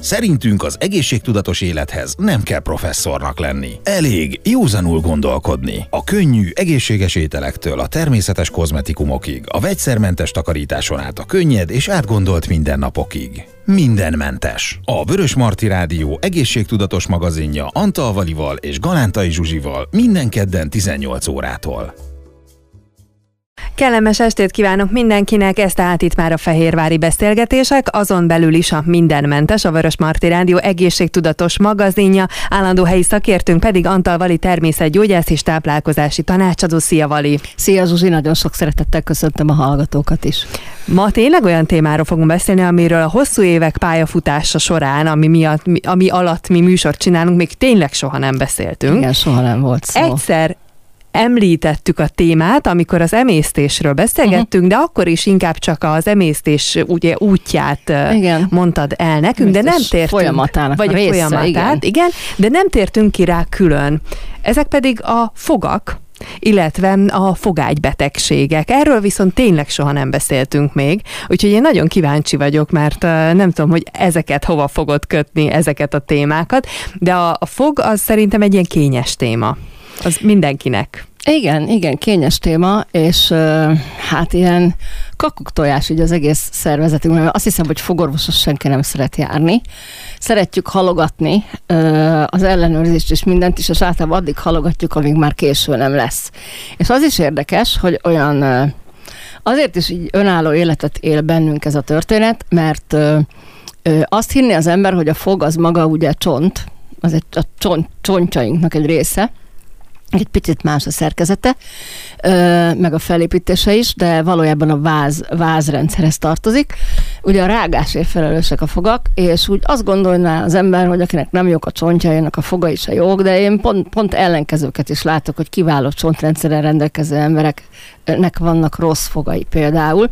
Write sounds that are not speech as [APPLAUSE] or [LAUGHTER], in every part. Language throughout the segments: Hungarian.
Szerintünk az egészségtudatos élethez nem kell professzornak lenni. Elég józanul gondolkodni. A könnyű, egészséges ételektől a természetes kozmetikumokig, a vegyszermentes takarításon át a könnyed és átgondolt mindennapokig. Mindenmentes. A Vörös Marti Rádió egészségtudatos magazinja Antal és Galántai Zsuzsival minden kedden 18 órától. Kellemes estét kívánok mindenkinek, ez tehát itt már a Fehérvári Beszélgetések, azon belül is a Mindenmentes, a Vörös Marti Rádió egészségtudatos magazinja, állandó helyi szakértőnk pedig Antal Vali természetgyógyász és táplálkozási tanácsadó. Szia Vali! Szia Zsuzsi, nagyon sok szeretettel köszöntöm a hallgatókat is. Ma tényleg olyan témáról fogunk beszélni, amiről a hosszú évek pályafutása során, ami, miatt, ami alatt mi műsort csinálunk, még tényleg soha nem beszéltünk. Igen, soha nem volt szó. Egyszer említettük a témát, amikor az emésztésről beszélgettünk, uh-huh. de akkor is inkább csak az emésztés ugye, útját igen. mondtad el nekünk, de nem tértünk. Folyamatának vagy a része, folyamatát, igen. igen, de nem tértünk ki rá külön. Ezek pedig a fogak, illetve a fogágybetegségek. Erről viszont tényleg soha nem beszéltünk még, úgyhogy én nagyon kíváncsi vagyok, mert nem tudom, hogy ezeket hova fogod kötni, ezeket a témákat, de a, a fog az szerintem egy ilyen kényes téma az mindenkinek. Igen, igen, kényes téma, és uh, hát ilyen kakuk tojás így az egész szervezetünk, mert azt hiszem, hogy fogorvosos senki nem szeret járni. Szeretjük halogatni uh, az ellenőrzést és mindent is, és általában addig halogatjuk, amíg már késő nem lesz. És az is érdekes, hogy olyan uh, azért is így önálló életet él bennünk ez a történet, mert azt hinni az ember, hogy a fog az maga ugye csont, az egy a csont, csontjainknak egy része, egy picit más a szerkezete, meg a felépítése is, de valójában a váz, vázrendszerhez tartozik. Ugye a rágásért felelősek a fogak, és úgy azt gondolná az ember, hogy akinek nem jók a csontjainak, a fogai se jók, de én pont, pont ellenkezőket is látok, hogy kiváló csontrendszerrel rendelkező embereknek vannak rossz fogai például,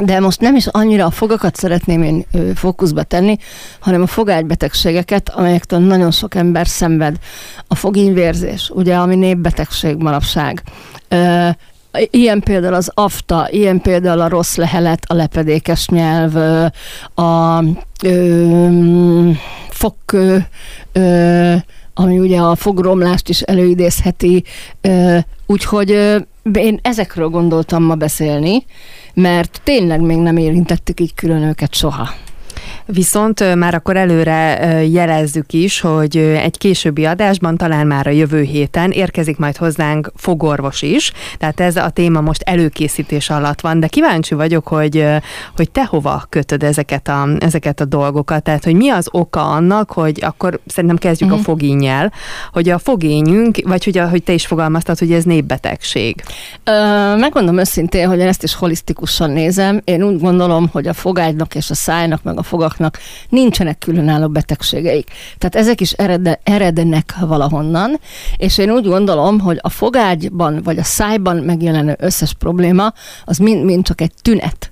de most nem is annyira a fogakat szeretném én fókuszba tenni, hanem a fogágybetegségeket, amelyektől nagyon sok ember szenved. A fogínyvérzés, ugye, ami népbetegség manapság. Ilyen például az afta, ilyen például a rossz lehelet, a lepedékes nyelv, a ö, fok, ö, ami ugye a fogromlást is előidézheti, úgyhogy én ezekről gondoltam ma beszélni, mert tényleg még nem érintettük így külön őket soha. Viszont már akkor előre jelezzük is, hogy egy későbbi adásban, talán már a jövő héten érkezik majd hozzánk fogorvos is, tehát ez a téma most előkészítés alatt van, de kíváncsi vagyok, hogy, hogy te hova kötöd ezeket a, ezeket a dolgokat, tehát hogy mi az oka annak, hogy akkor szerintem kezdjük uh-huh. a mhm. fogényel, hogy a fogényünk, vagy hogy, hogy te is fogalmaztad, hogy ez népbetegség. Ö, megmondom őszintén, hogy én ezt is holisztikusan nézem. Én úgy gondolom, hogy a fogágynak és a szájnak, meg a fogak fogaknak nincsenek különálló betegségeik. Tehát ezek is erede, eredenek valahonnan, és én úgy gondolom, hogy a fogágyban vagy a szájban megjelenő összes probléma az mind, mind csak egy tünet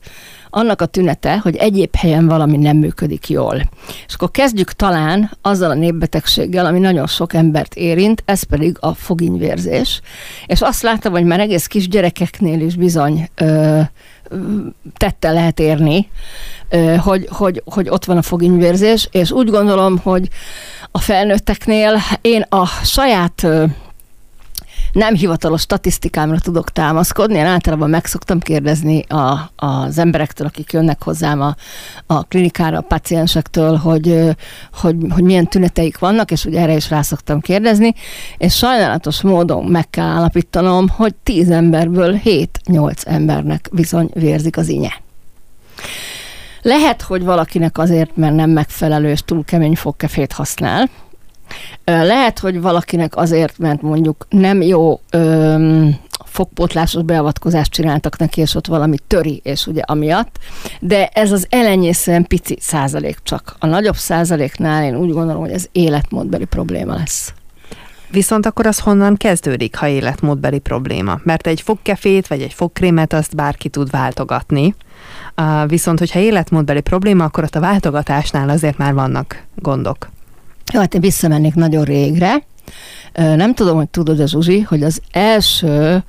annak a tünete, hogy egyéb helyen valami nem működik jól. És akkor kezdjük talán azzal a népbetegséggel, ami nagyon sok embert érint, ez pedig a foginyvérzés. És azt láttam, hogy már egész kis gyerekeknél is bizony ö, tette lehet érni, hogy, hogy, hogy ott van a foginyvérzés, és úgy gondolom, hogy a felnőtteknél én a saját nem hivatalos statisztikámra tudok támaszkodni. Én általában meg szoktam kérdezni a, az emberektől, akik jönnek hozzám a, a klinikára, a paciensektől, hogy, hogy, hogy milyen tüneteik vannak, és ugye erre is rá szoktam kérdezni, és sajnálatos módon meg kell állapítanom, hogy 10 emberből 7-8 embernek bizony vérzik az inye. Lehet, hogy valakinek azért, mert nem megfelelő és túl kemény fogkefét használ, lehet, hogy valakinek azért, mert mondjuk nem jó öm, fogpótlásos beavatkozást csináltak neki, és ott valami töri, és ugye amiatt, de ez az elenyészően pici százalék csak. A nagyobb százaléknál én úgy gondolom, hogy ez életmódbeli probléma lesz. Viszont akkor az honnan kezdődik, ha életmódbeli probléma? Mert egy fogkefét vagy egy fogkrémet azt bárki tud váltogatni. Viszont, hogyha életmódbeli probléma, akkor ott a váltogatásnál azért már vannak gondok. Jó, hát én visszamennék nagyon régre. Nem tudom, hogy tudod, az Zsuzsi, hogy az első,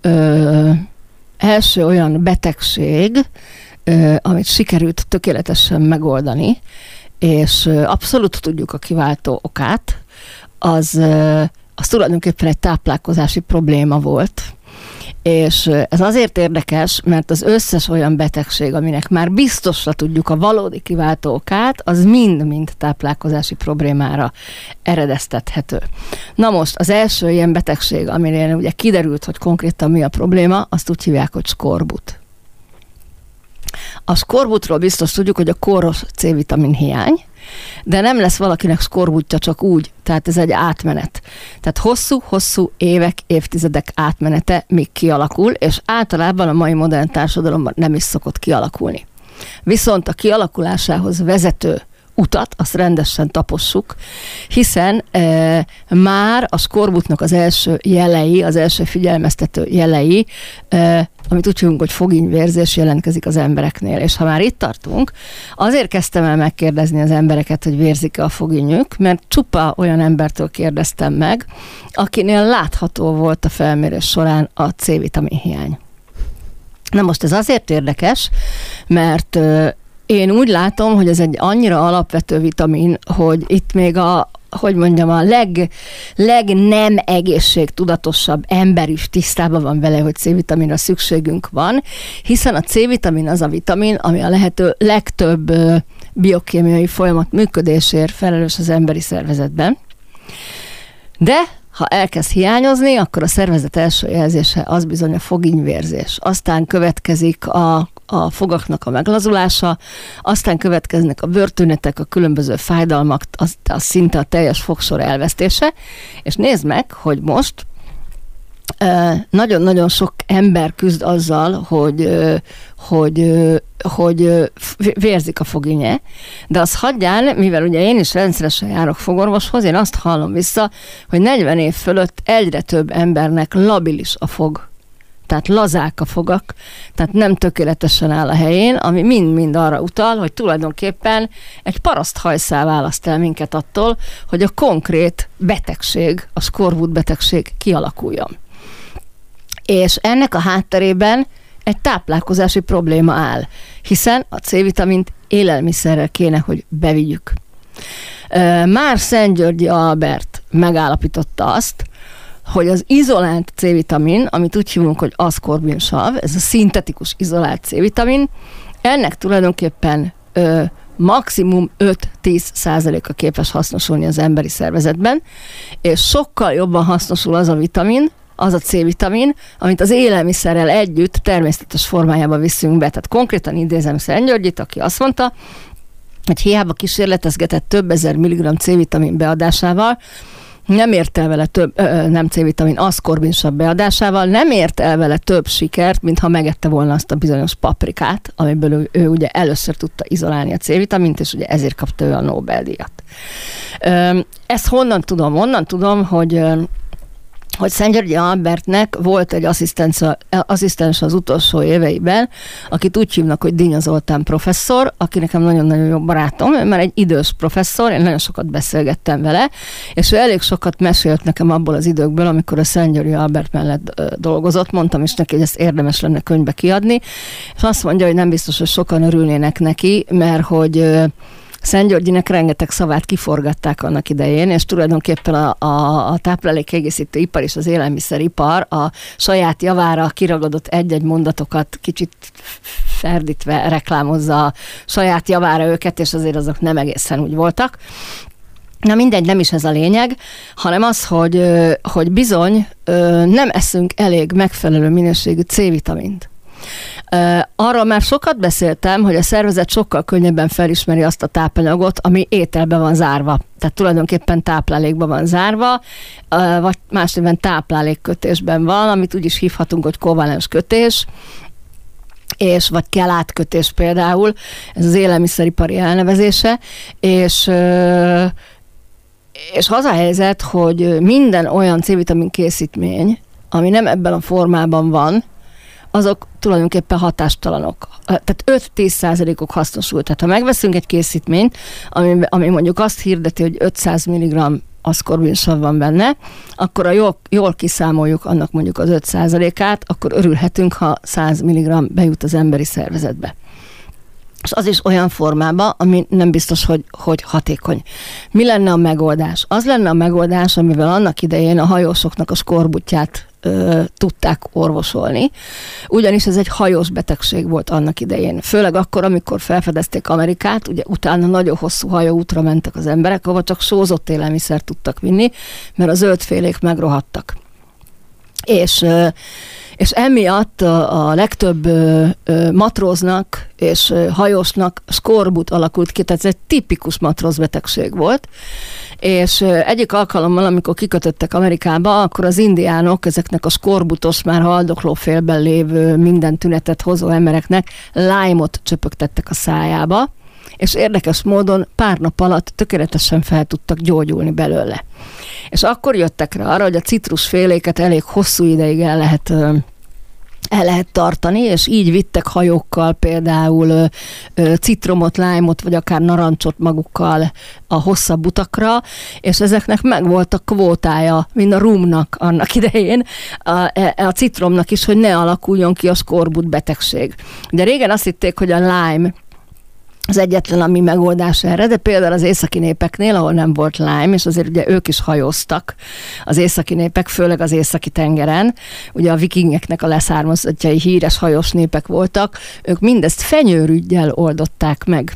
ö, első olyan betegség, ö, amit sikerült tökéletesen megoldani, és abszolút tudjuk a kiváltó okát, az, az tulajdonképpen egy táplálkozási probléma volt, és ez azért érdekes, mert az összes olyan betegség, aminek már biztosra tudjuk a valódi kiváltó okát, az mind-mind táplálkozási problémára eredeztethető. Na most az első ilyen betegség, amire ugye kiderült, hogy konkrétan mi a probléma, azt úgy hívják, hogy skorbut. A skorbutról biztos tudjuk, hogy a koros C-vitamin hiány, de nem lesz valakinek skorbutja csak úgy, tehát ez egy átmenet. Tehát hosszú-hosszú évek, évtizedek átmenete még kialakul, és általában a mai modern társadalomban nem is szokott kialakulni. Viszont a kialakulásához vezető utat, azt rendesen tapossuk, hiszen e, már a skorbutnak az első jelei, az első figyelmeztető jelei, e, amit úgy hívunk, hogy fogínyvérzés jelentkezik az embereknél. És ha már itt tartunk, azért kezdtem el megkérdezni az embereket, hogy vérzik-e a fogínyük, mert csupa olyan embertől kérdeztem meg, akinél látható volt a felmérés során a C-vitamin hiány. Na most ez azért érdekes, mert én úgy látom, hogy ez egy annyira alapvető vitamin, hogy itt még a, hogy mondjam, a leg, leg nem egészségtudatosabb ember is tisztában van vele, hogy C-vitaminra szükségünk van, hiszen a C-vitamin az a vitamin, ami a lehető legtöbb biokémiai folyamat működésért felelős az emberi szervezetben. De ha elkezd hiányozni, akkor a szervezet első jelzése az bizony a fogínyvérzés. Aztán következik a a fogaknak a meglazulása, aztán következnek a bőrtünetek, a különböző fájdalmak, az, az szinte a teljes fogsor elvesztése, és nézd meg, hogy most nagyon-nagyon sok ember küzd azzal, hogy, hogy, hogy vérzik a foginye, de az hagyjál, mivel ugye én is rendszeresen járok fogorvoshoz, én azt hallom vissza, hogy 40 év fölött egyre több embernek labilis a fog tehát lazák a fogak, tehát nem tökéletesen áll a helyén, ami mind-mind arra utal, hogy tulajdonképpen egy paraszt hajszál választ el minket attól, hogy a konkrét betegség, a skorbut betegség kialakuljon. És ennek a hátterében egy táplálkozási probléma áll, hiszen a C-vitamint élelmiszerrel kéne, hogy bevigyük. Már Szent Györgyi Albert megállapította azt, hogy az izolált C-vitamin, amit úgy hívunk, hogy aszkorbinsav, ez a szintetikus izolált C-vitamin, ennek tulajdonképpen ö, maximum 5-10 százaléka képes hasznosulni az emberi szervezetben, és sokkal jobban hasznosul az a vitamin, az a C-vitamin, amit az élelmiszerrel együtt természetes formájába viszünk be. Tehát konkrétan idézem Szent Györgyit, aki azt mondta, hogy hiába kísérletezgetett több ezer milligram C-vitamin beadásával, nem ért el vele több, ö, nem C-vitamin, aszkorbinsav beadásával, nem ért el vele több sikert, mintha megette volna azt a bizonyos paprikát, amiből ő, ő ugye először tudta izolálni a C-vitamint, és ugye ezért kapta ő a Nobel-díjat. Ezt honnan tudom? Onnan tudom, hogy hogy Szentgyörgyi Albertnek volt egy asszisztens az utolsó éveiben, akit úgy hívnak, hogy Dinya Zoltán professzor, aki nekem nagyon-nagyon jó barátom, mert egy idős professzor, én nagyon sokat beszélgettem vele, és ő elég sokat mesélt nekem abból az időkből, amikor a Szentgyörgyi Albert mellett dolgozott, mondtam is neki, hogy ezt érdemes lenne könyvbe kiadni, és azt mondja, hogy nem biztos, hogy sokan örülnének neki, mert hogy Szent Györgyinek rengeteg szavát kiforgatták annak idején, és tulajdonképpen a, a, a táplálékkiegészítő ipar és az élelmiszeripar a saját javára kiragadott egy-egy mondatokat kicsit ferdítve reklámozza a saját javára őket, és azért azok nem egészen úgy voltak. Na mindegy, nem is ez a lényeg, hanem az, hogy, hogy bizony nem eszünk elég megfelelő minőségű C-vitamint. Arról már sokat beszéltem, hogy a szervezet sokkal könnyebben felismeri azt a tápanyagot, ami ételbe van zárva. Tehát tulajdonképpen táplálékban van zárva, vagy más néven táplálékkötésben van, amit úgy is hívhatunk, hogy kovalens kötés, és vagy kelátkötés például, ez az élelmiszeripari elnevezése, és és az a helyzet, hogy minden olyan C-vitamin készítmény, ami nem ebben a formában van, azok tulajdonképpen hatástalanok. Tehát 5-10 százalékok hasznosul. Tehát ha megveszünk egy készítményt, ami, ami mondjuk azt hirdeti, hogy 500 mg aszkorbinsav van benne, akkor a jól, jól kiszámoljuk annak mondjuk az 5 százalékát, akkor örülhetünk, ha 100 mg bejut az emberi szervezetbe. és az is olyan formában, ami nem biztos, hogy, hogy hatékony. Mi lenne a megoldás? Az lenne a megoldás, amivel annak idején a hajósoknak a skorbutját ö, tudták orvosolni, ugyanis ez egy hajós betegség volt annak idején. Főleg akkor, amikor felfedezték Amerikát, ugye utána nagyon hosszú hajóútra mentek az emberek, ahova csak sózott élelmiszert tudtak vinni, mert a zöldfélék megrohadtak. És ö, és emiatt a, legtöbb ö, matróznak és ö, hajósnak skorbut alakult ki, tehát ez egy tipikus matrózbetegség volt, és egyik alkalommal, amikor kikötöttek Amerikába, akkor az indiánok ezeknek a skorbutos, már haldokló félben lévő minden tünetet hozó embereknek lájmot csöpögtettek a szájába, és érdekes módon pár nap alatt tökéletesen fel tudtak gyógyulni belőle. És akkor jöttek rá arra, hogy a citrusféléket elég hosszú ideig el lehet el lehet tartani, és így vittek hajókkal például ö, ö, citromot, lájmot, vagy akár narancsot magukkal a hosszabb utakra, és ezeknek megvolt a kvótája, mint a rumnak annak [LAUGHS] idején, a, e, a citromnak is, hogy ne alakuljon ki a skorbut betegség. De régen azt hitték, hogy a lime az egyetlen, ami megoldás erre, de például az északi népeknél, ahol nem volt lime, és azért ugye ők is hajóztak, az északi népek, főleg az északi tengeren, ugye a vikingeknek a leszármazottjai híres hajós népek voltak, ők mindezt fenyőrügyel oldották meg.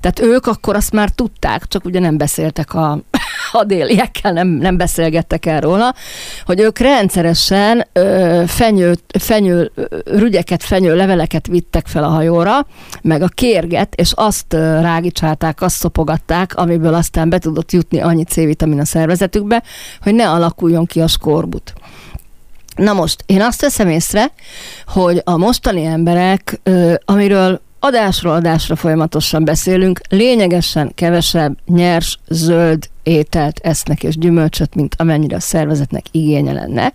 Tehát ők akkor azt már tudták, csak ugye nem beszéltek a, a déliekkel, nem, nem beszélgettek erről, hogy ők rendszeresen ö, fenyő, fenyő, rügyeket, fenyő leveleket vittek fel a hajóra, meg a kérget, és azt rágicsálták, azt szopogatták, amiből aztán be tudott jutni annyi C-vitamin a szervezetükbe, hogy ne alakuljon ki a skorbut. Na most, én azt veszem észre, hogy a mostani emberek, ö, amiről adásról adásra folyamatosan beszélünk, lényegesen kevesebb nyers, zöld ételt esznek és gyümölcsöt, mint amennyire a szervezetnek igénye lenne.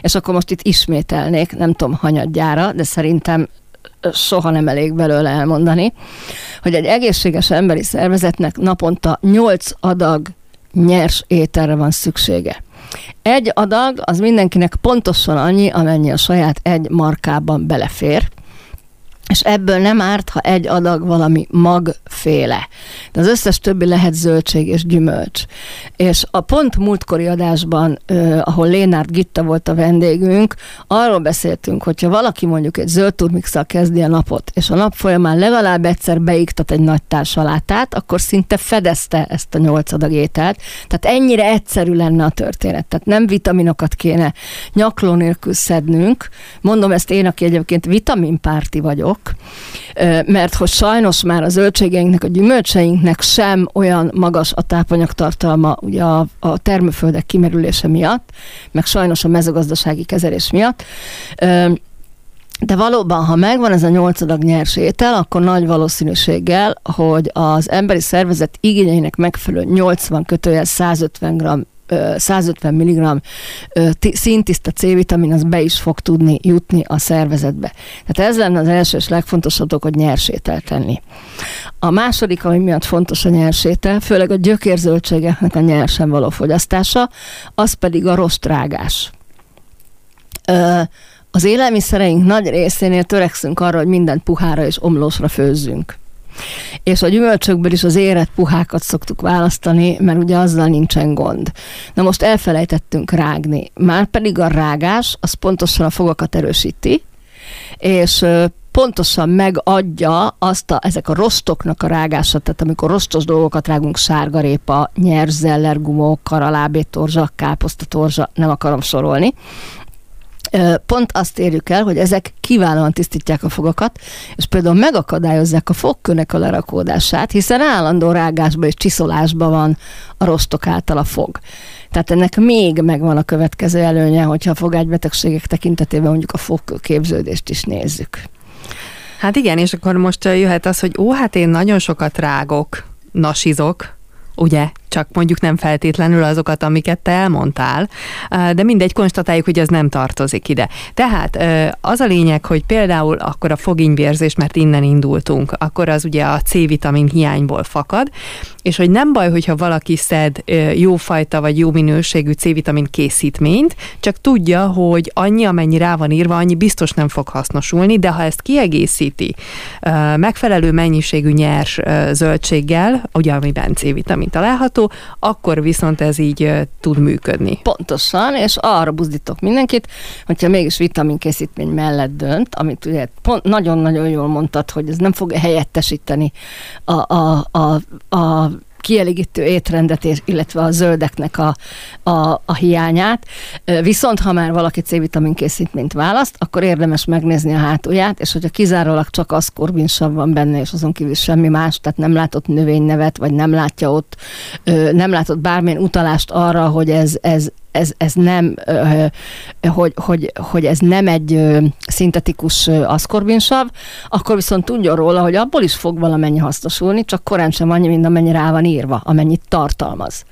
És akkor most itt ismételnék, nem tudom hanyadjára, de szerintem soha nem elég belőle elmondani, hogy egy egészséges emberi szervezetnek naponta 8 adag nyers ételre van szüksége. Egy adag az mindenkinek pontosan annyi, amennyi a saját egy markában belefér, és ebből nem árt, ha egy adag valami magféle. De az összes többi lehet zöldség és gyümölcs. És a pont múltkori adásban, eh, ahol Lénárd Gitta volt a vendégünk, arról beszéltünk, hogyha valaki mondjuk egy zöld turmixal kezdi a napot, és a nap folyamán legalább egyszer beiktat egy nagy társalátát, akkor szinte fedezte ezt a nyolc adag ételt. Tehát ennyire egyszerű lenne a történet. Tehát nem vitaminokat kéne nyakló nélkül szednünk. Mondom ezt én, aki egyébként vitaminpárti vagyok, vagyok, mert hogy sajnos már a zöldségeinknek, a gyümölcseinknek sem olyan magas a tápanyagtartalma ugye a, a termőföldek kimerülése miatt, meg sajnos a mezőgazdasági kezelés miatt, de valóban, ha megvan ez a nyolc adag nyers étel, akkor nagy valószínűséggel, hogy az emberi szervezet igényeinek megfelelő 80 kötőjel 150 g 150 mg szintiszta C-vitamin az be is fog tudni jutni a szervezetbe. Tehát ez lenne az első és legfontosabb dolog, hogy nyersételt tenni. A második, ami miatt fontos a nyersétel, főleg a gyökérzöldségeknek a nyersen való fogyasztása, az pedig a rostrágás. Az élelmiszereink nagy részénél törekszünk arra, hogy mindent puhára és omlósra főzzünk. És a gyümölcsökből is az érett puhákat szoktuk választani, mert ugye azzal nincsen gond. Na most elfelejtettünk rágni. Már pedig a rágás, az pontosan a fogakat erősíti, és pontosan megadja azt a, ezek a rostoknak a rágását, tehát amikor rostos dolgokat rágunk, sárgarépa, nyers zellergumó, karalábétorzsa, káposztatorzsa, nem akarom sorolni, pont azt érjük el, hogy ezek kiválóan tisztítják a fogakat, és például megakadályozzák a fogkőnek a lerakódását, hiszen állandó rágásba és csiszolásba van a rostok által a fog. Tehát ennek még megvan a következő előnye, hogyha a fogágybetegségek tekintetében mondjuk a fogkőképződést is nézzük. Hát igen, és akkor most jöhet az, hogy ó, hát én nagyon sokat rágok, nasizok, ugye, csak mondjuk nem feltétlenül azokat, amiket te elmondtál, de mindegy, konstatáljuk, hogy ez nem tartozik ide. Tehát az a lényeg, hogy például akkor a fogényvérzés, mert innen indultunk, akkor az ugye a C-vitamin hiányból fakad, és hogy nem baj, hogyha valaki szed jófajta vagy jó minőségű C-vitamin készítményt, csak tudja, hogy annyi, amennyi rá van írva, annyi biztos nem fog hasznosulni, de ha ezt kiegészíti megfelelő mennyiségű nyers zöldséggel, ugye amiben C-vitamin található, akkor viszont ez így tud működni. Pontosan, és arra buzdítok mindenkit, hogyha mégis vitaminkészítmény mellett dönt, amit ugye pont nagyon-nagyon jól mondtad, hogy ez nem fog helyettesíteni a, a, a, a kielégítő étrendet, illetve a zöldeknek a, a, a hiányát. Viszont ha már valaki C-vitamin készítményt választ, akkor érdemes megnézni a hátulját, és hogyha kizárólag csak az korbinsav van benne, és azon kívül semmi más, tehát nem látott növénynevet, vagy nem látja ott, nem látott bármilyen utalást arra, hogy ez, ez, ez, ez nem, hogy, hogy, hogy ez nem egy szintetikus aszkorbinsav, akkor viszont tudjon róla, hogy abból is fog valamennyi hasznosulni, csak korán sem annyi, mint amennyi rá van írva, amennyit tartalmaz.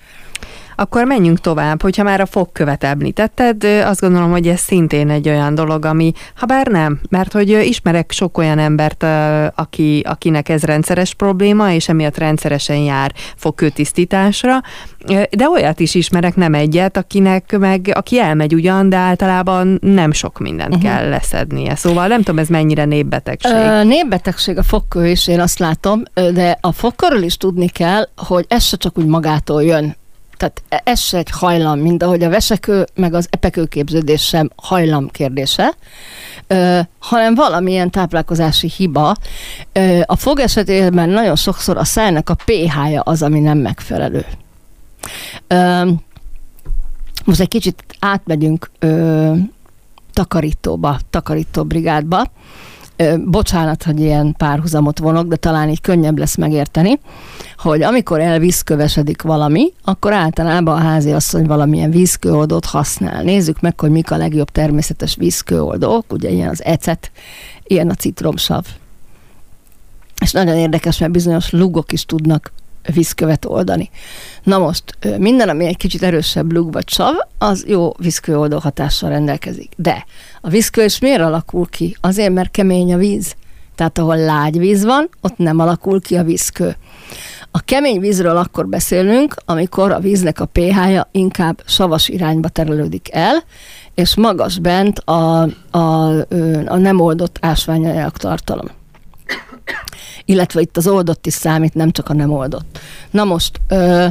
Akkor menjünk tovább, hogyha már a fogkövet említetted, azt gondolom, hogy ez szintén egy olyan dolog, ami, ha bár nem, mert hogy ismerek sok olyan embert, aki, akinek ez rendszeres probléma, és emiatt rendszeresen jár fogkőtisztításra, de olyat is ismerek, nem egyet, akinek meg, aki elmegy ugyan, de általában nem sok mindent uh-huh. kell leszednie. Szóval nem tudom, ez mennyire népbetegség. Ö, népbetegség a fogkő is, én azt látom, de a fogkörről is tudni kell, hogy ez se csak úgy magától jön tehát e- ez se egy hajlam, mint ahogy a vesekő, meg az epekőképződés sem hajlam kérdése, ö, hanem valamilyen táplálkozási hiba. Ö, a fog esetében nagyon sokszor a szájnak a pH-ja az, ami nem megfelelő. Ö, most egy kicsit átmegyünk ö, takarítóba, takarító brigádba. Bocsánat, hogy ilyen párhuzamot vonok, de talán így könnyebb lesz megérteni, hogy amikor elvízkövesedik valami, akkor általában a házi asszony valamilyen vízkőoldót használ. Nézzük meg, hogy mik a legjobb természetes vízkőoldók, ugye ilyen az ecet, ilyen a citromsav. És nagyon érdekes, mert bizonyos lugok is tudnak vízkövet oldani. Na most minden, ami egy kicsit erősebb lug vagy sav, az jó vízkőoldó hatással rendelkezik. De a vízkő is miért alakul ki? Azért, mert kemény a víz. Tehát ahol lágy víz van, ott nem alakul ki a vízkő. A kemény vízről akkor beszélünk, amikor a víznek a pH-ja inkább savas irányba terelődik el, és magas bent a, a, a nem oldott ásványanyag tartalom illetve itt az oldott is számít, nem csak a nem oldott. Na most, ö,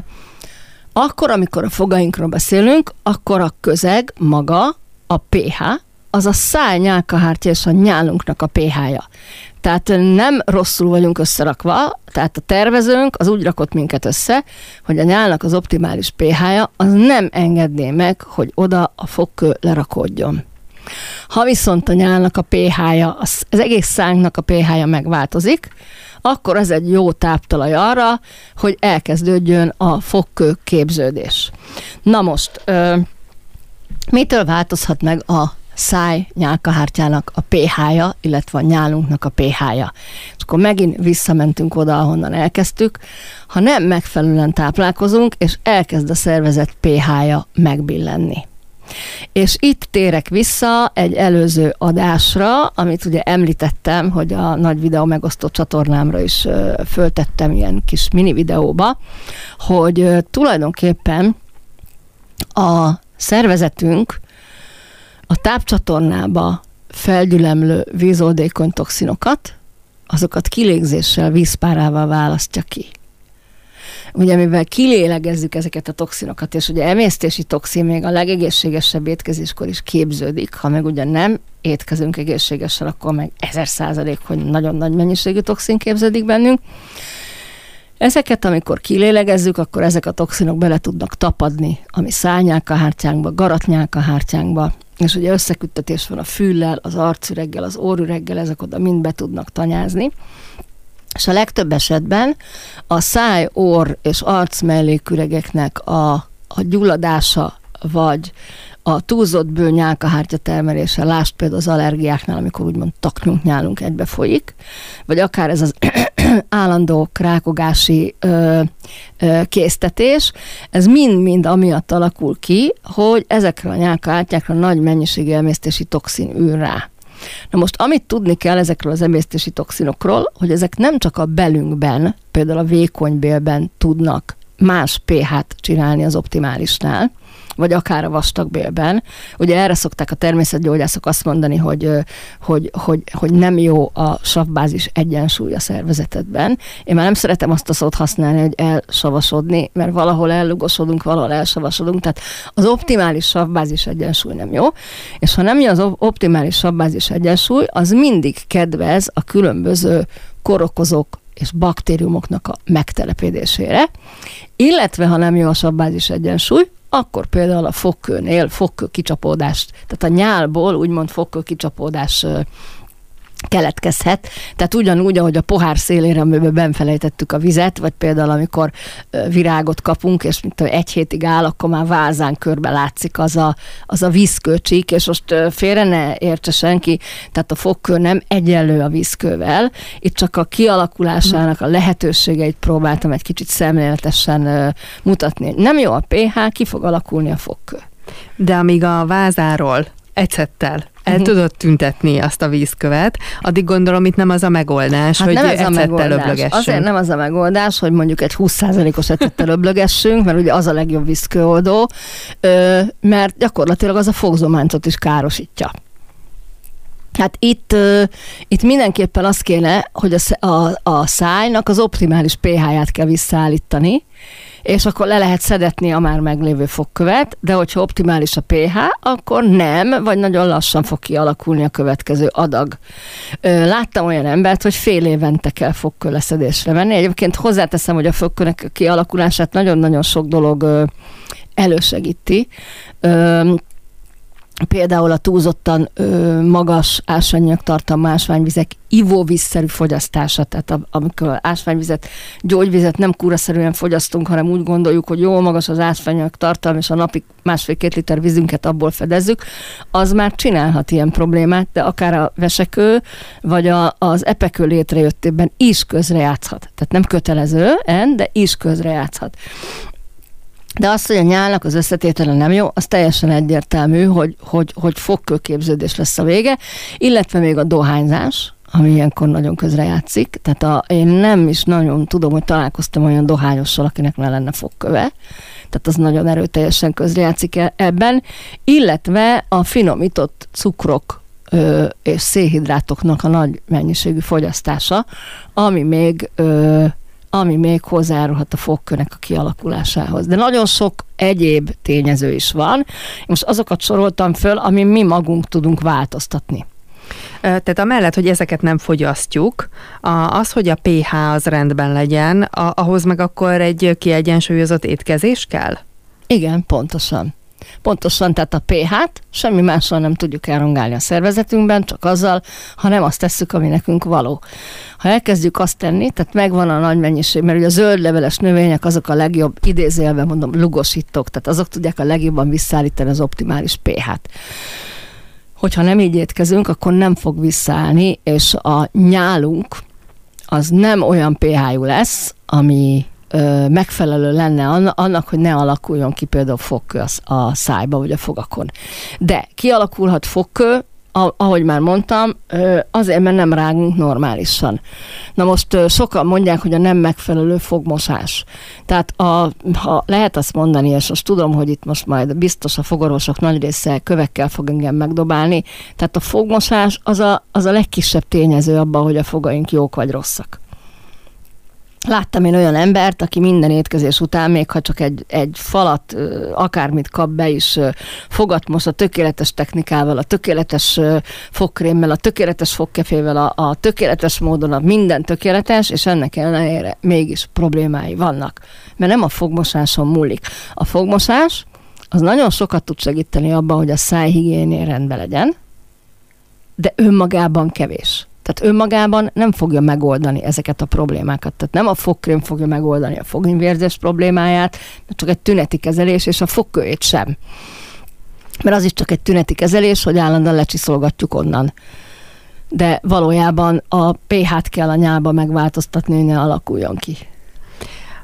akkor, amikor a fogainkról beszélünk, akkor a közeg maga, a pH, az a száj nyálkahártya és a nyálunknak a pH-ja. Tehát nem rosszul vagyunk összerakva, tehát a tervezőnk az úgy rakott minket össze, hogy a nyálnak az optimális pH-ja az nem engedné meg, hogy oda a fogkő lerakódjon. Ha viszont a nyálnak a pH-ja, az, az egész szánknak a pH-ja megváltozik, akkor ez egy jó táptalaj arra, hogy elkezdődjön a fogkő képződés. Na most, ö, mitől változhat meg a száj nyálkahártyának a pH-ja, illetve a nyálunknak a pH-ja. És akkor megint visszamentünk oda, ahonnan elkezdtük. Ha nem megfelelően táplálkozunk, és elkezd a szervezet pH-ja megbillenni. És itt térek vissza egy előző adásra, amit ugye említettem, hogy a nagy videó megosztó csatornámra is föltettem ilyen kis mini videóba, hogy tulajdonképpen a szervezetünk a tápcsatornába felgyülemlő vízoldékony toxinokat, azokat kilégzéssel, vízpárával választja ki ugye mivel kilélegezzük ezeket a toxinokat, és ugye emésztési toxin még a legegészségesebb étkezéskor is képződik, ha meg ugye nem étkezünk egészségesen, akkor meg ezer százalék, hogy nagyon nagy mennyiségű toxin képződik bennünk. Ezeket, amikor kilélegezzük, akkor ezek a toxinok bele tudnak tapadni a mi szárnyálkahártyánkba, garatnyálkahártyánkba, és ugye összeküttetés van a füllel, az arcüreggel, az órüreggel, ezek oda mind be tudnak tanyázni és a legtöbb esetben a száj, orr és arc melléküregeknek a, a gyulladása, vagy a túlzott bő nyálkahártya termelése, lásd például az allergiáknál, amikor úgymond taknyunk nyálunk egybe folyik, vagy akár ez az [CLEARS THROAT] állandó krákogási ö, ö, késztetés, ez mind-mind amiatt alakul ki, hogy ezekre a nyálkahártyákra nagy mennyiségű emésztési toxin ül rá. Na most, amit tudni kell ezekről az emésztési toxinokról, hogy ezek nem csak a belünkben, például a vékony bélben tudnak más pH-t csinálni az optimálisnál, vagy akár a vastagbélben. Ugye erre szokták a természetgyógyászok azt mondani, hogy, hogy, hogy, hogy nem jó a savbázis egyensúly a szervezetedben. Én már nem szeretem azt a szót használni, hogy elsavasodni, mert valahol ellugosodunk, valahol elsavasodunk, tehát az optimális savbázis egyensúly nem jó, és ha nem jó az optimális savbázis egyensúly, az mindig kedvez a különböző korokozók és baktériumoknak a megtelepedésére, illetve ha nem jó a sabbázis egyensúly, akkor például a fogkőnél fogkő kicsapódást, tehát a nyálból úgymond fogkő kicsapódás keletkezhet. Tehát ugyanúgy, ahogy a pohár szélére, amiben benfelejtettük a vizet, vagy például amikor virágot kapunk, és mint egy hétig áll, akkor már vázán körbe látszik az a, az a vízkőcsík, és most félre ne értse senki, tehát a fogkő nem egyenlő a vízkővel, itt csak a kialakulásának a lehetőségeit próbáltam egy kicsit szemléletesen mutatni. Nem jó a pH, ki fog alakulni a fogkő. De amíg a vázáról ecettel el uh-huh. tudod tüntetni azt a vízkövet, addig gondolom itt nem az a megoldás, hát hogy nem ez a megoldás. Azért nem az a megoldás, hogy mondjuk egy 20%-os ecettel öblögessünk, mert ugye az a legjobb vízkőoldó, mert gyakorlatilag az a fogzománcot is károsítja. Hát itt, itt mindenképpen az kéne, hogy a, a, a szájnak az optimális pH-ját kell visszaállítani, és akkor le lehet szedetni a már meglévő fogkövet, de hogyha optimális a pH, akkor nem, vagy nagyon lassan fog kialakulni a következő adag. Láttam olyan embert, hogy fél évente kell fogköleszedésre menni. Egyébként hozzáteszem, hogy a fogkönek kialakulását nagyon-nagyon sok dolog elősegíti például a túlzottan ö, magas ásványanyag tartalmú ásványvizek ivóvízszerű fogyasztása, tehát a, amikor ásványvizet, gyógyvizet nem kúraszerűen fogyasztunk, hanem úgy gondoljuk, hogy jó magas az ásványanyag tartalma, és a napi másfél-két liter vízünket abból fedezzük, az már csinálhat ilyen problémát, de akár a vesekő, vagy a, az epekő létrejöttében is közrejátszhat. Tehát nem kötelező, de is közrejátszhat. De azt, hogy a nyálnak az összetétele nem jó, az teljesen egyértelmű, hogy, hogy, hogy fogkőképződés lesz a vége, illetve még a dohányzás, ami ilyenkor nagyon közrejátszik. Tehát a, én nem is nagyon tudom, hogy találkoztam olyan dohányossal, akinek ne lenne fogköve. Tehát az nagyon erőteljesen közrejátszik e, ebben. Illetve a finomított cukrok ö, és szénhidrátoknak a nagy mennyiségű fogyasztása, ami még ö, ami még hozzájárulhat a fogkőnek a kialakulásához. De nagyon sok egyéb tényező is van. Most azokat soroltam föl, ami mi magunk tudunk változtatni. Tehát amellett, hogy ezeket nem fogyasztjuk, az, hogy a pH az rendben legyen, ahhoz meg akkor egy kiegyensúlyozott étkezés kell? Igen, pontosan. Pontosan, tehát a pH-t semmi mással nem tudjuk elrongálni a szervezetünkben, csak azzal, ha nem azt tesszük, ami nekünk való. Ha elkezdjük azt tenni, tehát megvan a nagy mennyiség, mert ugye a zöld leveles növények azok a legjobb, idézélve mondom, lugosítók, tehát azok tudják a legjobban visszaállítani az optimális pH-t hogyha nem így étkezünk, akkor nem fog visszaállni, és a nyálunk az nem olyan pH-jú lesz, ami megfelelő lenne annak, hogy ne alakuljon ki például fogkő a, a szájba vagy a fogakon. De kialakulhat fogkő, ahogy már mondtam, azért, mert nem rágunk normálisan. Na most sokan mondják, hogy a nem megfelelő fogmosás. Tehát a, ha lehet azt mondani, és most tudom, hogy itt most majd biztos a fogorvosok nagy része kövekkel fog engem megdobálni, tehát a fogmosás az a, az a legkisebb tényező abban, hogy a fogaink jók vagy rosszak. Láttam én olyan embert, aki minden étkezés után, még ha csak egy, egy falat, akármit kap be is, fogat most a tökéletes technikával, a tökéletes fogkrémmel, a tökéletes fogkefével, a, a tökéletes módon, a minden tökéletes, és ennek ellenére mégis problémái vannak. Mert nem a fogmosáson múlik. A fogmosás az nagyon sokat tud segíteni abban, hogy a szájhigiénia rendben legyen, de önmagában kevés. Tehát önmagában nem fogja megoldani ezeket a problémákat. Tehát nem a fogkrém fogja megoldani a fognyvérzés problémáját, csak egy tüneti kezelés, és a fogkőét sem. Mert az is csak egy tüneti kezelés, hogy állandóan lecsiszolgatjuk onnan. de valójában a pH-t kell a nyálba megváltoztatni, hogy ne alakuljon ki.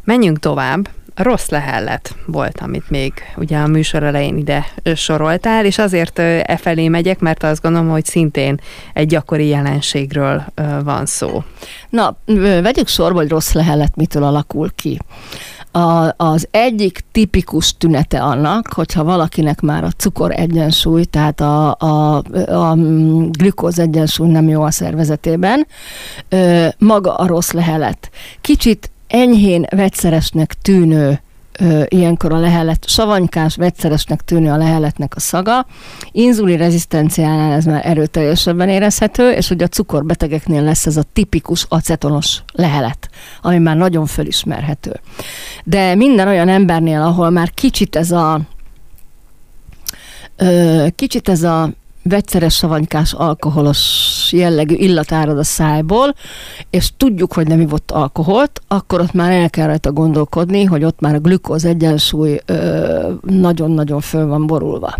Menjünk tovább. Rossz lehellet volt, amit még ugye a műsor elején ide soroltál, és azért e felé megyek, mert azt gondolom, hogy szintén egy gyakori jelenségről van szó. Na, vegyük sorba, hogy rossz lehellet mitől alakul ki. A, az egyik tipikus tünete annak, hogyha valakinek már a cukor egyensúly, tehát a, a, a glükóz egyensúly nem jó a szervezetében, maga a rossz lehelet. Kicsit enyhén vegyszeresnek tűnő ö, ilyenkor a lehelet, savanykás, vegyszeresnek tűnő a leheletnek a szaga. Inzuli rezisztenciánál ez már erőteljesebben érezhető, és ugye a cukorbetegeknél lesz ez a tipikus acetonos lehelet, ami már nagyon fölismerhető. De minden olyan embernél, ahol már kicsit ez a kicsit ez a vegyszeres savanykás alkoholos jellegű illat árad a szájból, és tudjuk, hogy nem ivott alkoholt, akkor ott már el kell rajta gondolkodni, hogy ott már a glükóz egyensúly nagyon-nagyon föl van borulva.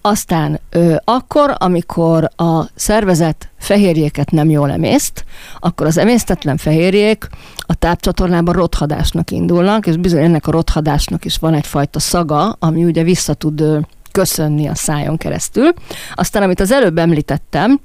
Aztán ö, akkor, amikor a szervezet fehérjéket nem jól emészt, akkor az emésztetlen fehérjék a tápcsatornában rothadásnak indulnak, és bizony ennek a rothadásnak is van egyfajta szaga, ami ugye vissza tud köszönni a szájon keresztül. Aztán, amit az előbb említettem,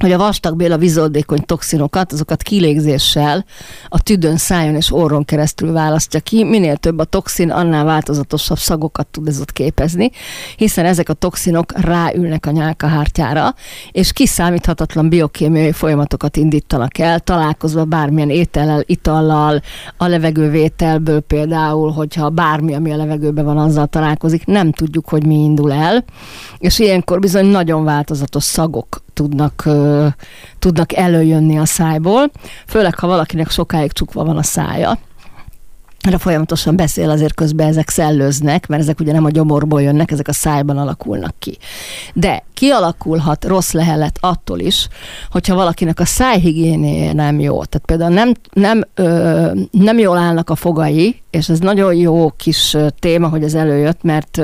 hogy a vastagbél vizoldékony toxinokat, azokat kilégzéssel a tüdőn, szájon és orron keresztül választja ki. Minél több a toxin, annál változatosabb szagokat tud ez ott képezni, hiszen ezek a toxinok ráülnek a nyálkahártyára, és kiszámíthatatlan biokémiai folyamatokat indítanak el, találkozva bármilyen étellel, itallal, a levegővételből például, hogyha bármi, ami a levegőben van, azzal találkozik, nem tudjuk, hogy mi indul el, és ilyenkor bizony nagyon változatos szagok tudnak, tudnak előjönni a szájból, főleg ha valakinek sokáig csukva van a szája de folyamatosan beszél, azért közben ezek szellőznek, mert ezek ugye nem a gyomorból jönnek, ezek a szájban alakulnak ki. De kialakulhat rossz lehelet attól is, hogyha valakinek a szájhigiénéje nem jó. Tehát például nem, nem, ö, nem jól állnak a fogai, és ez nagyon jó kis téma, hogy ez előjött, mert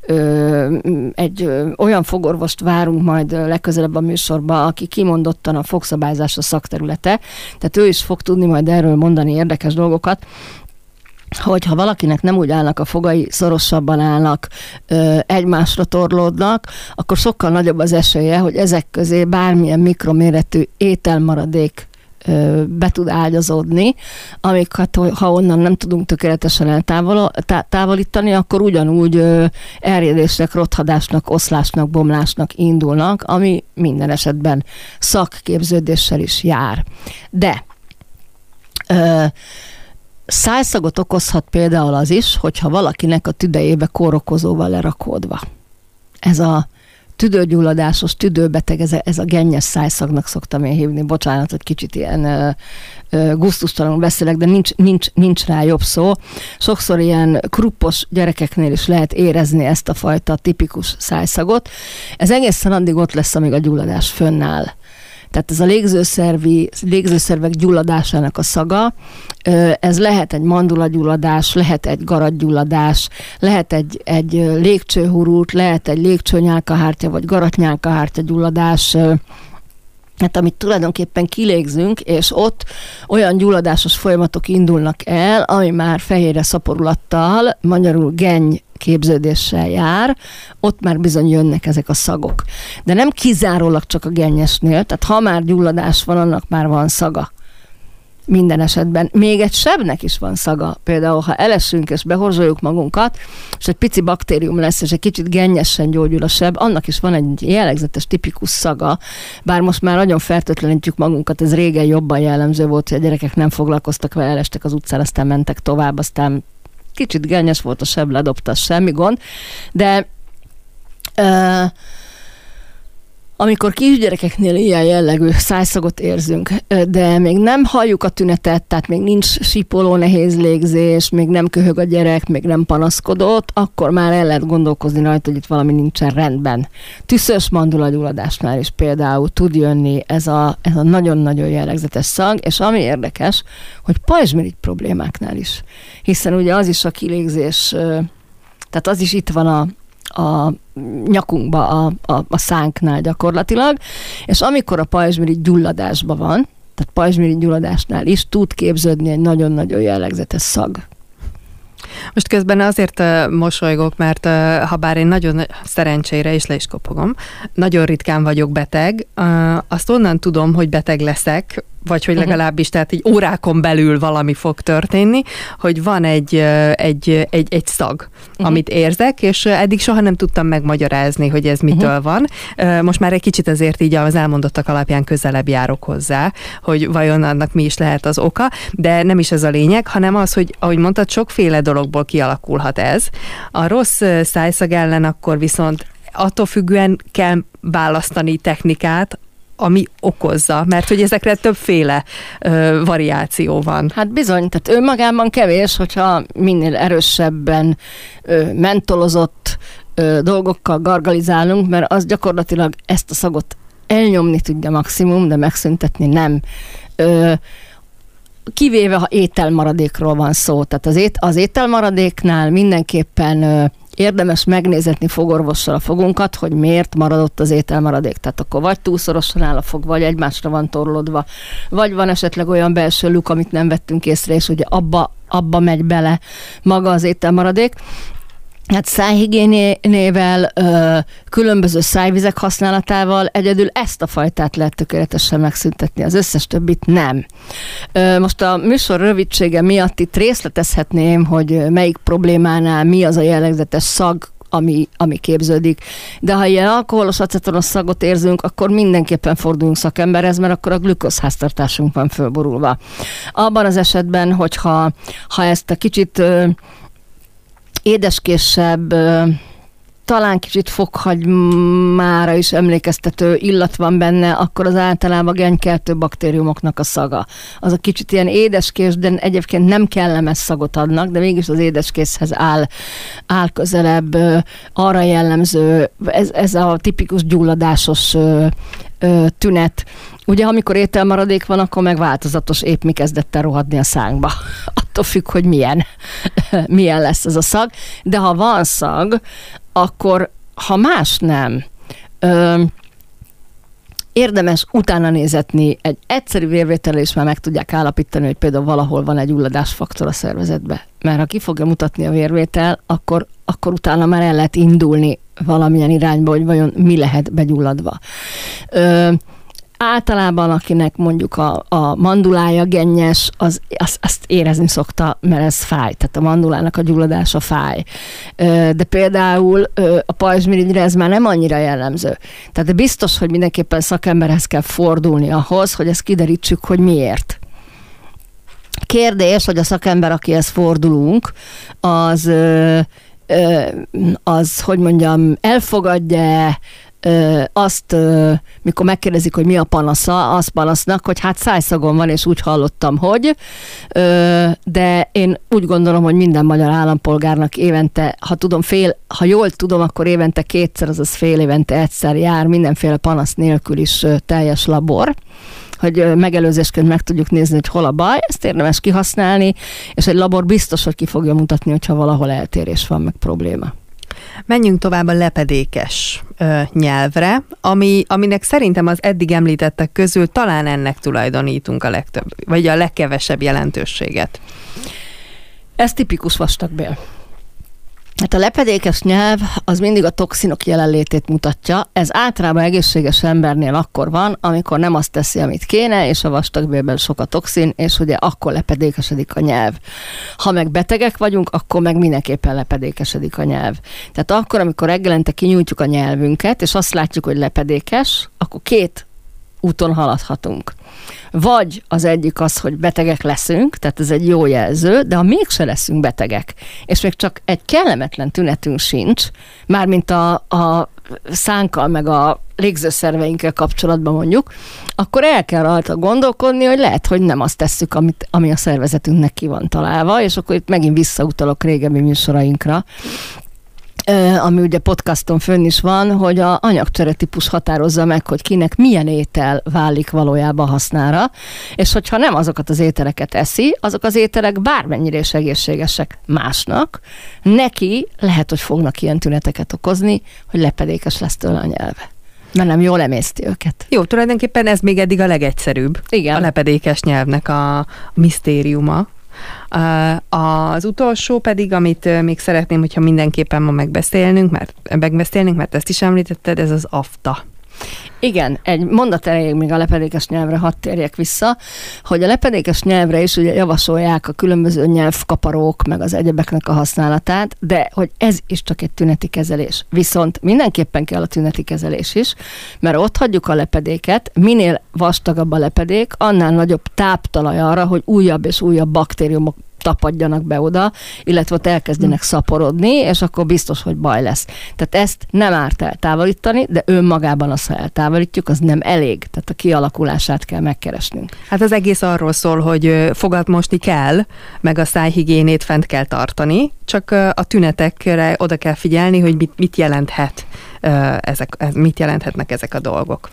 ö, egy ö, olyan fogorvost várunk majd legközelebb a műsorba, aki kimondottan a fogszabályzás a szakterülete, tehát ő is fog tudni majd erről mondani érdekes dolgokat, hogyha valakinek nem úgy állnak a fogai, szorosabban állnak, egymásra torlódnak, akkor sokkal nagyobb az esélye, hogy ezek közé bármilyen mikroméretű ételmaradék be tud ágyazódni, amiket, ha onnan nem tudunk tökéletesen eltávolítani, akkor ugyanúgy erjedésnek, rothadásnak, oszlásnak, bomlásnak indulnak, ami minden esetben szakképződéssel is jár. De ö, Szájszagot okozhat például az is, hogyha valakinek a tüdejébe kórokozóval lerakódva. Ez a tüdőgyulladásos, tüdőbeteg, ez a, ez a gennyes szájszagnak szoktam én hívni, bocsánat, hogy kicsit ilyen ö, ö, gusztustalanul beszélek, de nincs, nincs, nincs rá jobb szó. Sokszor ilyen kruppos gyerekeknél is lehet érezni ezt a fajta tipikus szájszagot. Ez egészen addig ott lesz, amíg a gyulladás fönnáll. Tehát ez a légzőszervi, légzőszervek gyulladásának a szaga, ez lehet egy mandulagyulladás, lehet egy garatgyulladás, lehet egy, egy légcsőhurút, lehet egy légcsőnyálkahártya vagy garatnyálkahártya gyulladás, hát amit tulajdonképpen kilégzünk, és ott olyan gyulladásos folyamatok indulnak el, ami már fehérre szaporulattal, magyarul genny képződéssel jár, ott már bizony jönnek ezek a szagok. De nem kizárólag csak a gennyesnél, tehát ha már gyulladás van, annak már van szaga minden esetben. Még egy sebnek is van szaga. Például, ha elesünk és behorzsoljuk magunkat, és egy pici baktérium lesz, és egy kicsit gennyesen gyógyul a seb, annak is van egy jellegzetes, tipikus szaga. Bár most már nagyon fertőtlenítjük magunkat, ez régen jobban jellemző volt, hogy a gyerekek nem foglalkoztak vele, elestek az utcán, aztán mentek tovább, aztán kicsit gennyes volt a seb, ledobta, semmi gond. De uh, amikor kisgyerekeknél ilyen jellegű szájszagot érzünk, de még nem halljuk a tünetet, tehát még nincs sípoló nehéz légzés, még nem köhög a gyerek, még nem panaszkodott, akkor már el lehet gondolkozni rajta, hogy itt valami nincsen rendben. Tüszös mandulagyulladásnál is például tud jönni ez a, ez a nagyon-nagyon jellegzetes szag, és ami érdekes, hogy pajzsmirigy problémáknál is. Hiszen ugye az is a kilégzés, tehát az is itt van a, a nyakunkba, a, a, a szánknál gyakorlatilag, és amikor a pajzsmirigy gyulladásban van, tehát pajzsmirigy gyulladásnál is tud képződni egy nagyon-nagyon jellegzetes szag. Most közben azért mosolygok, mert ha bár én nagyon szerencsére is le is kopogom, nagyon ritkán vagyok beteg, azt onnan tudom, hogy beteg leszek, vagy hogy mhm. legalábbis tehát egy órákon belül valami fog történni, hogy van egy, egy, egy, egy szag, uh-huh. amit érzek, és eddig soha nem tudtam megmagyarázni, hogy ez mitől uh-huh. van. Most már egy kicsit azért így az elmondottak alapján közelebb járok hozzá, hogy vajon annak mi is lehet az oka, de nem is ez a lényeg, hanem az, hogy ahogy mondtad, sokféle dologból kialakulhat ez. A rossz szájszag ellen akkor viszont attól függően kell választani technikát, ami okozza, mert hogy ezekre többféle ö, variáció van. Hát bizony, tehát önmagában kevés, hogyha minél erősebben ö, mentolozott ö, dolgokkal gargalizálunk, mert az gyakorlatilag ezt a szagot elnyomni tudja maximum, de megszüntetni nem. Ö, kivéve, ha ételmaradékról van szó. Tehát az, ét, az ételmaradéknál mindenképpen ö, érdemes megnézetni fogorvossal a fogunkat, hogy miért maradott az ételmaradék. Tehát akkor vagy túlszorosan áll a fog, vagy egymásra van torlódva, vagy van esetleg olyan belső luk, amit nem vettünk észre, és ugye abba, abba megy bele maga az ételmaradék. Hát szájhigiénével, különböző szájvizek használatával egyedül ezt a fajtát lehet tökéletesen megszüntetni, az összes többit nem. Most a műsor rövidsége miatt itt részletezhetném, hogy melyik problémánál mi az a jellegzetes szag, ami, ami képződik. De ha ilyen alkoholos acetonos szagot érzünk, akkor mindenképpen forduljunk szakemberhez, mert akkor a glükózháztartásunk van fölborulva. Abban az esetben, hogyha ha ezt a kicsit édeskésebb, talán kicsit fokhagymára is emlékeztető illat van benne, akkor az általában genkeltő baktériumoknak a szaga. Az a kicsit ilyen édeskés, de egyébként nem kellemes szagot adnak, de mégis az édeskészhez áll, áll közelebb arra jellemző, ez, ez a tipikus gyulladásos tünet. Ugye, amikor ételmaradék van, akkor meg változatos épp mi kezdett el rohadni a szánkba. Attól függ, hogy milyen, [LAUGHS] milyen lesz ez a szag. De ha van szag, akkor ha más nem, ö, érdemes utána nézetni, egy egyszerű vérvétel is már meg tudják állapítani, hogy például valahol van egy ulladásfaktor a szervezetbe. Mert ha ki fogja mutatni a vérvétel, akkor, akkor utána már el lehet indulni valamilyen irányba, hogy vajon mi lehet begyulladva. Ö, általában akinek mondjuk a, a mandulája gennyes, az, az, azt érezni szokta, mert ez fáj. Tehát a mandulának a gyulladása fáj. De például a pajzsmirigyre ez már nem annyira jellemző. Tehát biztos, hogy mindenképpen szakemberhez kell fordulni ahhoz, hogy ezt kiderítsük, hogy miért. Kérdés, hogy a szakember, akihez fordulunk, az az, hogy mondjam, elfogadja azt, mikor megkérdezik, hogy mi a panasza, azt panasznak, hogy hát szájszagon van, és úgy hallottam, hogy, de én úgy gondolom, hogy minden magyar állampolgárnak évente, ha tudom, fél, ha jól tudom, akkor évente kétszer, azaz fél évente egyszer jár mindenféle panasz nélkül is teljes labor hogy megelőzésként meg tudjuk nézni, hogy hol a baj, ezt érdemes kihasználni, és egy labor biztos, hogy ki fogja mutatni, hogyha valahol eltérés van, meg probléma. Menjünk tovább a lepedékes ö, nyelvre, ami, aminek szerintem az eddig említettek közül talán ennek tulajdonítunk a legtöbb, vagy a legkevesebb jelentőséget. Ez tipikus vastagbél. Hát a lepedékes nyelv az mindig a toxinok jelenlétét mutatja. Ez általában egészséges embernél akkor van, amikor nem azt teszi, amit kéne, és a vastagbélben sok a toxin, és ugye akkor lepedékesedik a nyelv. Ha meg betegek vagyunk, akkor meg mindenképpen lepedékesedik a nyelv. Tehát akkor, amikor reggelente kinyújtjuk a nyelvünket, és azt látjuk, hogy lepedékes, akkor két úton haladhatunk. Vagy az egyik az, hogy betegek leszünk, tehát ez egy jó jelző, de ha mégse leszünk betegek, és még csak egy kellemetlen tünetünk sincs, mármint a, a szánkkal, meg a légzőszerveinkkel kapcsolatban mondjuk, akkor el kell rajta gondolkodni, hogy lehet, hogy nem azt tesszük, amit, ami a szervezetünknek ki van találva, és akkor itt megint visszautalok régebbi műsorainkra, ami ugye podcaston fönn is van, hogy a anyagcsere típus határozza meg, hogy kinek milyen étel válik valójában hasznára, és hogyha nem azokat az ételeket eszi, azok az ételek bármennyire is egészségesek másnak, neki lehet, hogy fognak ilyen tüneteket okozni, hogy lepedékes lesz tőle a nyelve mert nem jól emészti őket. Jó, tulajdonképpen ez még eddig a legegyszerűbb. Igen. A lepedékes nyelvnek a misztériuma. Az utolsó pedig, amit még szeretném, hogyha mindenképpen ma megbeszélnünk, mert megbeszélnünk, mert ezt is említetted, ez az AFTA. Igen, egy mondat elég még a lepedékes nyelvre, hadd térjek vissza, hogy a lepedékes nyelvre is ugye javasolják a különböző nyelvkaparók, meg az egyebeknek a használatát, de hogy ez is csak egy tüneti kezelés. Viszont mindenképpen kell a tüneti kezelés is, mert ott hagyjuk a lepedéket, minél vastagabb a lepedék, annál nagyobb táptalaj arra, hogy újabb és újabb baktériumok tapadjanak be oda, illetve ott elkezdjenek hm. szaporodni, és akkor biztos, hogy baj lesz. Tehát ezt nem árt eltávolítani, de önmagában azt, ha eltávolítjuk, az nem elég. Tehát a kialakulását kell megkeresnünk. Hát az egész arról szól, hogy fogat mosni kell, meg a szájhigiénét fent kell tartani, csak a tünetekre oda kell figyelni, hogy mit, mit jelenthet ezek, mit jelenthetnek ezek a dolgok.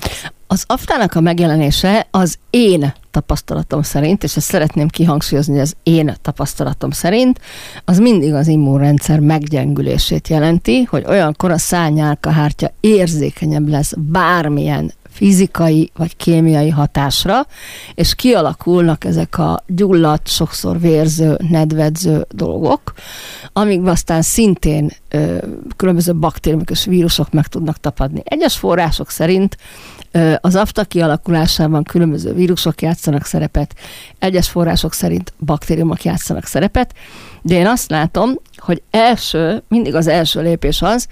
Az aftának a megjelenése az én tapasztalatom szerint, és ezt szeretném kihangsúlyozni, hogy az én tapasztalatom szerint, az mindig az immunrendszer meggyengülését jelenti, hogy olyankor a szányálkahártya érzékenyebb lesz bármilyen fizikai vagy kémiai hatásra, és kialakulnak ezek a gyulladt, sokszor vérző, nedvedző dolgok, amik aztán szintén ö, különböző baktériumok és vírusok meg tudnak tapadni. Egyes források szerint az afta kialakulásában különböző vírusok játszanak szerepet, egyes források szerint baktériumok játszanak szerepet, de én azt látom, hogy első, mindig az első lépés az,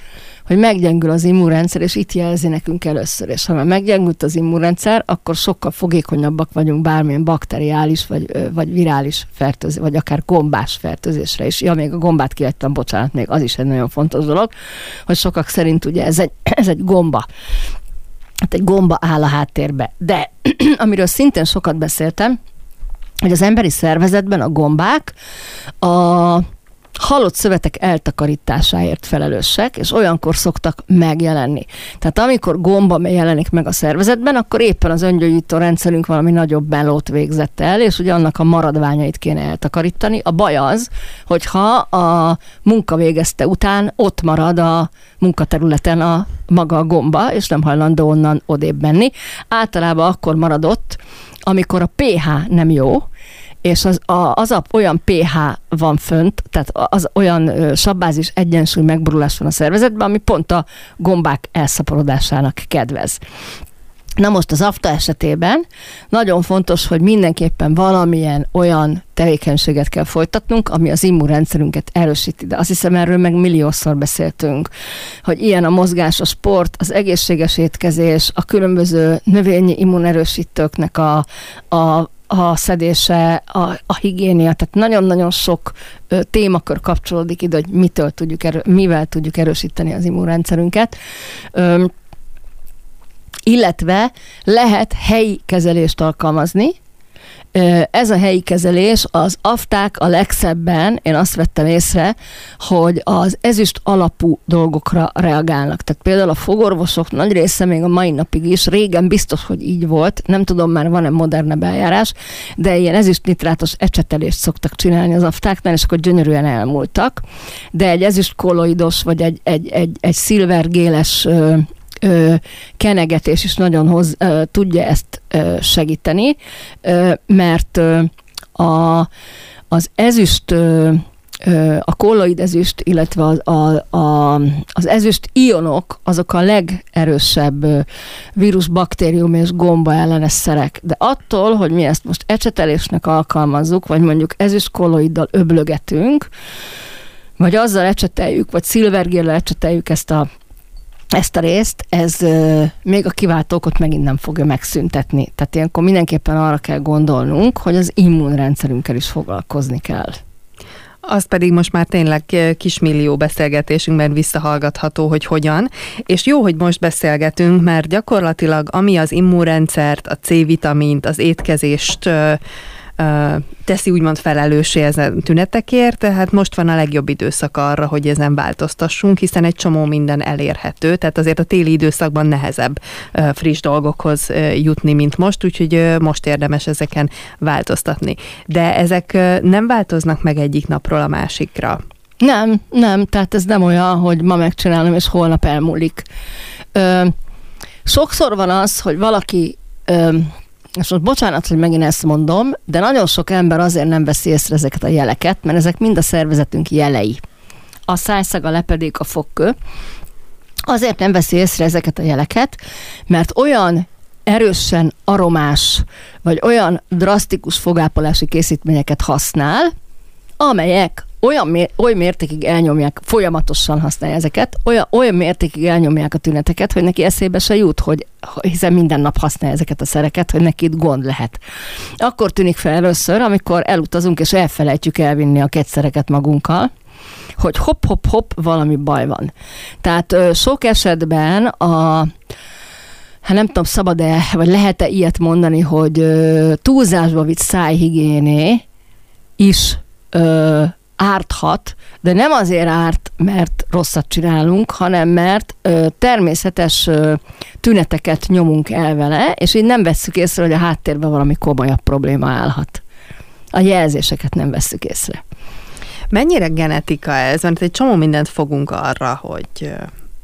hogy meggyengül az immunrendszer, és itt jelzi nekünk először. És ha már meggyengült az immunrendszer, akkor sokkal fogékonyabbak vagyunk bármilyen bakteriális, vagy, vagy virális fertőzés, vagy akár gombás fertőzésre is. Ja, még a gombát kivettem, bocsánat, még az is egy nagyon fontos dolog, hogy sokak szerint ugye ez egy, [CLEARS THROAT] ez egy gomba hát egy gomba áll a háttérbe. De [CLEARS THROAT] amiről szintén sokat beszéltem, hogy az emberi szervezetben a gombák a halott szövetek eltakarításáért felelősek, és olyankor szoktak megjelenni. Tehát amikor gomba jelenik meg a szervezetben, akkor éppen az öngyógyító rendszerünk valami nagyobb melót végzett el, és ugye annak a maradványait kéne eltakarítani. A baj az, hogyha a munka végezte után ott marad a munkaterületen a maga a gomba, és nem hajlandó onnan odébb menni. Általában akkor maradott, amikor a pH nem jó, és az, a, az a, olyan pH van fönt, tehát az olyan sabbázis egyensúly megborulás van a szervezetben, ami pont a gombák elszaporodásának kedvez. Na most az afta esetében nagyon fontos, hogy mindenképpen valamilyen olyan tevékenységet kell folytatnunk, ami az immunrendszerünket erősíti. De azt hiszem, erről meg milliószor beszéltünk, hogy ilyen a mozgás, a sport, az egészséges étkezés, a különböző növényi immunerősítőknek a, a a szedése, a, a higiénia, tehát nagyon-nagyon sok ö, témakör kapcsolódik ide, hogy mitől tudjuk erő, mivel tudjuk erősíteni az immunrendszerünket. Ö, illetve lehet helyi kezelést alkalmazni, ez a helyi kezelés, az afták a legszebben, én azt vettem észre, hogy az ezüst alapú dolgokra reagálnak. Tehát például a fogorvosok nagy része még a mai napig is, régen biztos, hogy így volt, nem tudom már van-e modernebb eljárás, de ilyen ezüst nitrátos ecsetelést szoktak csinálni az aftáknál, és akkor gyönyörűen elmúltak. De egy ezüst kolloidos, vagy egy, egy, egy, egy szilvergéles ö, kenegetés is nagyon hoz, ö, tudja ezt ö, segíteni, ö, mert ö, a, az ezüst ö, a kolloid ezüst, illetve az, a, a, az ezüst ionok, azok a legerősebb vírus, baktérium és gomba ellenes szerek. De attól, hogy mi ezt most ecsetelésnek alkalmazzuk, vagy mondjuk ezüst kolloiddal öblögetünk, vagy azzal ecseteljük, vagy szilvergéllel ecseteljük ezt a ezt a részt, ez még a kiváltókot megint nem fogja megszüntetni. Tehát ilyenkor mindenképpen arra kell gondolnunk, hogy az immunrendszerünkkel is foglalkozni kell. Az pedig most már tényleg kismillió beszélgetésünkben visszahallgatható, hogy hogyan. És jó, hogy most beszélgetünk, mert gyakorlatilag ami az immunrendszert, a C-vitamint, az étkezést teszi úgymond felelőssé ezen tünetekért, tehát most van a legjobb időszak arra, hogy ezen változtassunk, hiszen egy csomó minden elérhető, tehát azért a téli időszakban nehezebb friss dolgokhoz jutni, mint most, úgyhogy most érdemes ezeken változtatni. De ezek nem változnak meg egyik napról a másikra. Nem, nem, tehát ez nem olyan, hogy ma megcsinálom, és holnap elmúlik. Ö, sokszor van az, hogy valaki ö, és most bocsánat, hogy megint ezt mondom, de nagyon sok ember azért nem veszi észre ezeket a jeleket, mert ezek mind a szervezetünk jelei. A szájszaga, lepedék, a fogkő. Azért nem veszi észre ezeket a jeleket, mert olyan erősen aromás, vagy olyan drasztikus fogápolási készítményeket használ, amelyek olyan, olyan mértékig elnyomják, folyamatosan használja ezeket, olyan, olyan mértékig elnyomják a tüneteket, hogy neki eszébe se jut, hogy hiszen minden nap használja ezeket a szereket, hogy neki itt gond lehet. Akkor tűnik fel először, amikor elutazunk és elfelejtjük elvinni a kegyszereket magunkkal, hogy hopp-hopp-hopp, valami baj van. Tehát sok esetben a hát nem tudom, szabad-e, vagy lehet-e ilyet mondani, hogy túlzásba vitt szájhigiéné is ö, árthat, de nem azért árt, mert rosszat csinálunk, hanem mert ö, természetes ö, tüneteket nyomunk el vele, és így nem vesszük észre, hogy a háttérben valami komolyabb probléma állhat. A jelzéseket nem vesszük észre. Mennyire genetika ez? Mert egy csomó mindent fogunk arra, hogy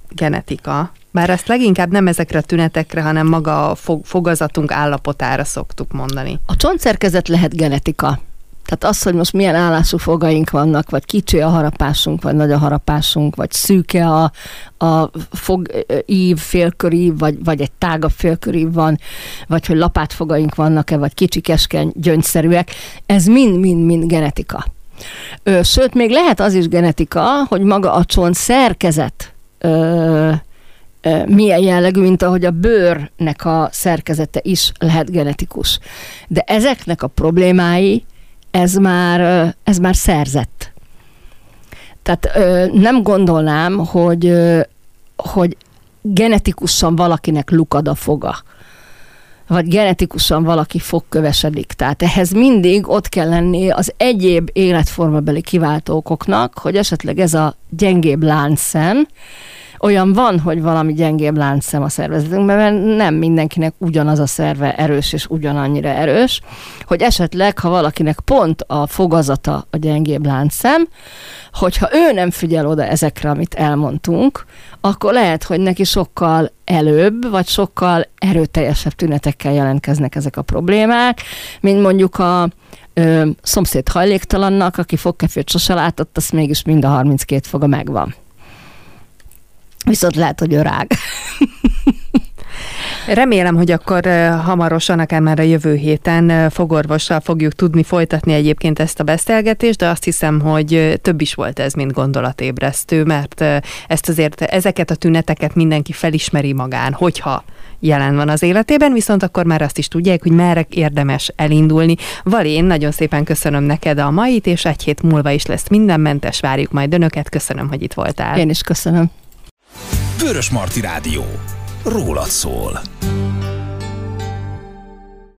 genetika, bár ezt leginkább nem ezekre a tünetekre, hanem maga a fogazatunk állapotára szoktuk mondani. A csontszerkezet lehet genetika. Tehát az, hogy most milyen állású fogaink vannak, vagy kicsi a harapásunk, vagy nagy a harapásunk, vagy szűke a, a fogív, félkörív, vagy, vagy egy tágabb félkörív van, vagy hogy lapátfogaink vannak-e, vagy kicsi, keskeny, gyöngyszerűek, ez mind-mind-mind genetika. Sőt, még lehet az is genetika, hogy maga a csont szerkezet ö, milyen jellegű, mint ahogy a bőrnek a szerkezete is lehet genetikus. De ezeknek a problémái ez már, ez már szerzett. Tehát nem gondolnám, hogy, hogy genetikusan valakinek lukad a foga vagy genetikusan valaki fogkövesedik. Tehát ehhez mindig ott kell lenni az egyéb életformabeli kiváltókoknak, hogy esetleg ez a gyengébb láncszem, olyan van, hogy valami gyengébb láncszem a szervezetünkben, mert nem mindenkinek ugyanaz a szerve erős és ugyanannyira erős, hogy esetleg, ha valakinek pont a fogazata a gyengébb láncszem, hogyha ő nem figyel oda ezekre, amit elmondtunk, akkor lehet, hogy neki sokkal előbb, vagy sokkal erőteljesebb tünetekkel jelentkeznek ezek a problémák, mint mondjuk a ö, szomszéd hajléktalannak, aki fogkefét sose látott, azt mégis mind a 32 foga megvan. Viszont lehet, hogy örág. Remélem, hogy akkor hamarosan, akár már a jövő héten fogorvossal fogjuk tudni folytatni egyébként ezt a beszélgetést, de azt hiszem, hogy több is volt ez, mint gondolatébresztő, mert ezt azért, ezeket a tüneteket mindenki felismeri magán, hogyha jelen van az életében, viszont akkor már azt is tudják, hogy merre érdemes elindulni. Valén, nagyon szépen köszönöm neked a mait, és egy hét múlva is lesz mindenmentes, várjuk majd önöket. Köszönöm, hogy itt voltál. Én is köszönöm. Vörös Marti Rádió. Rólad szól.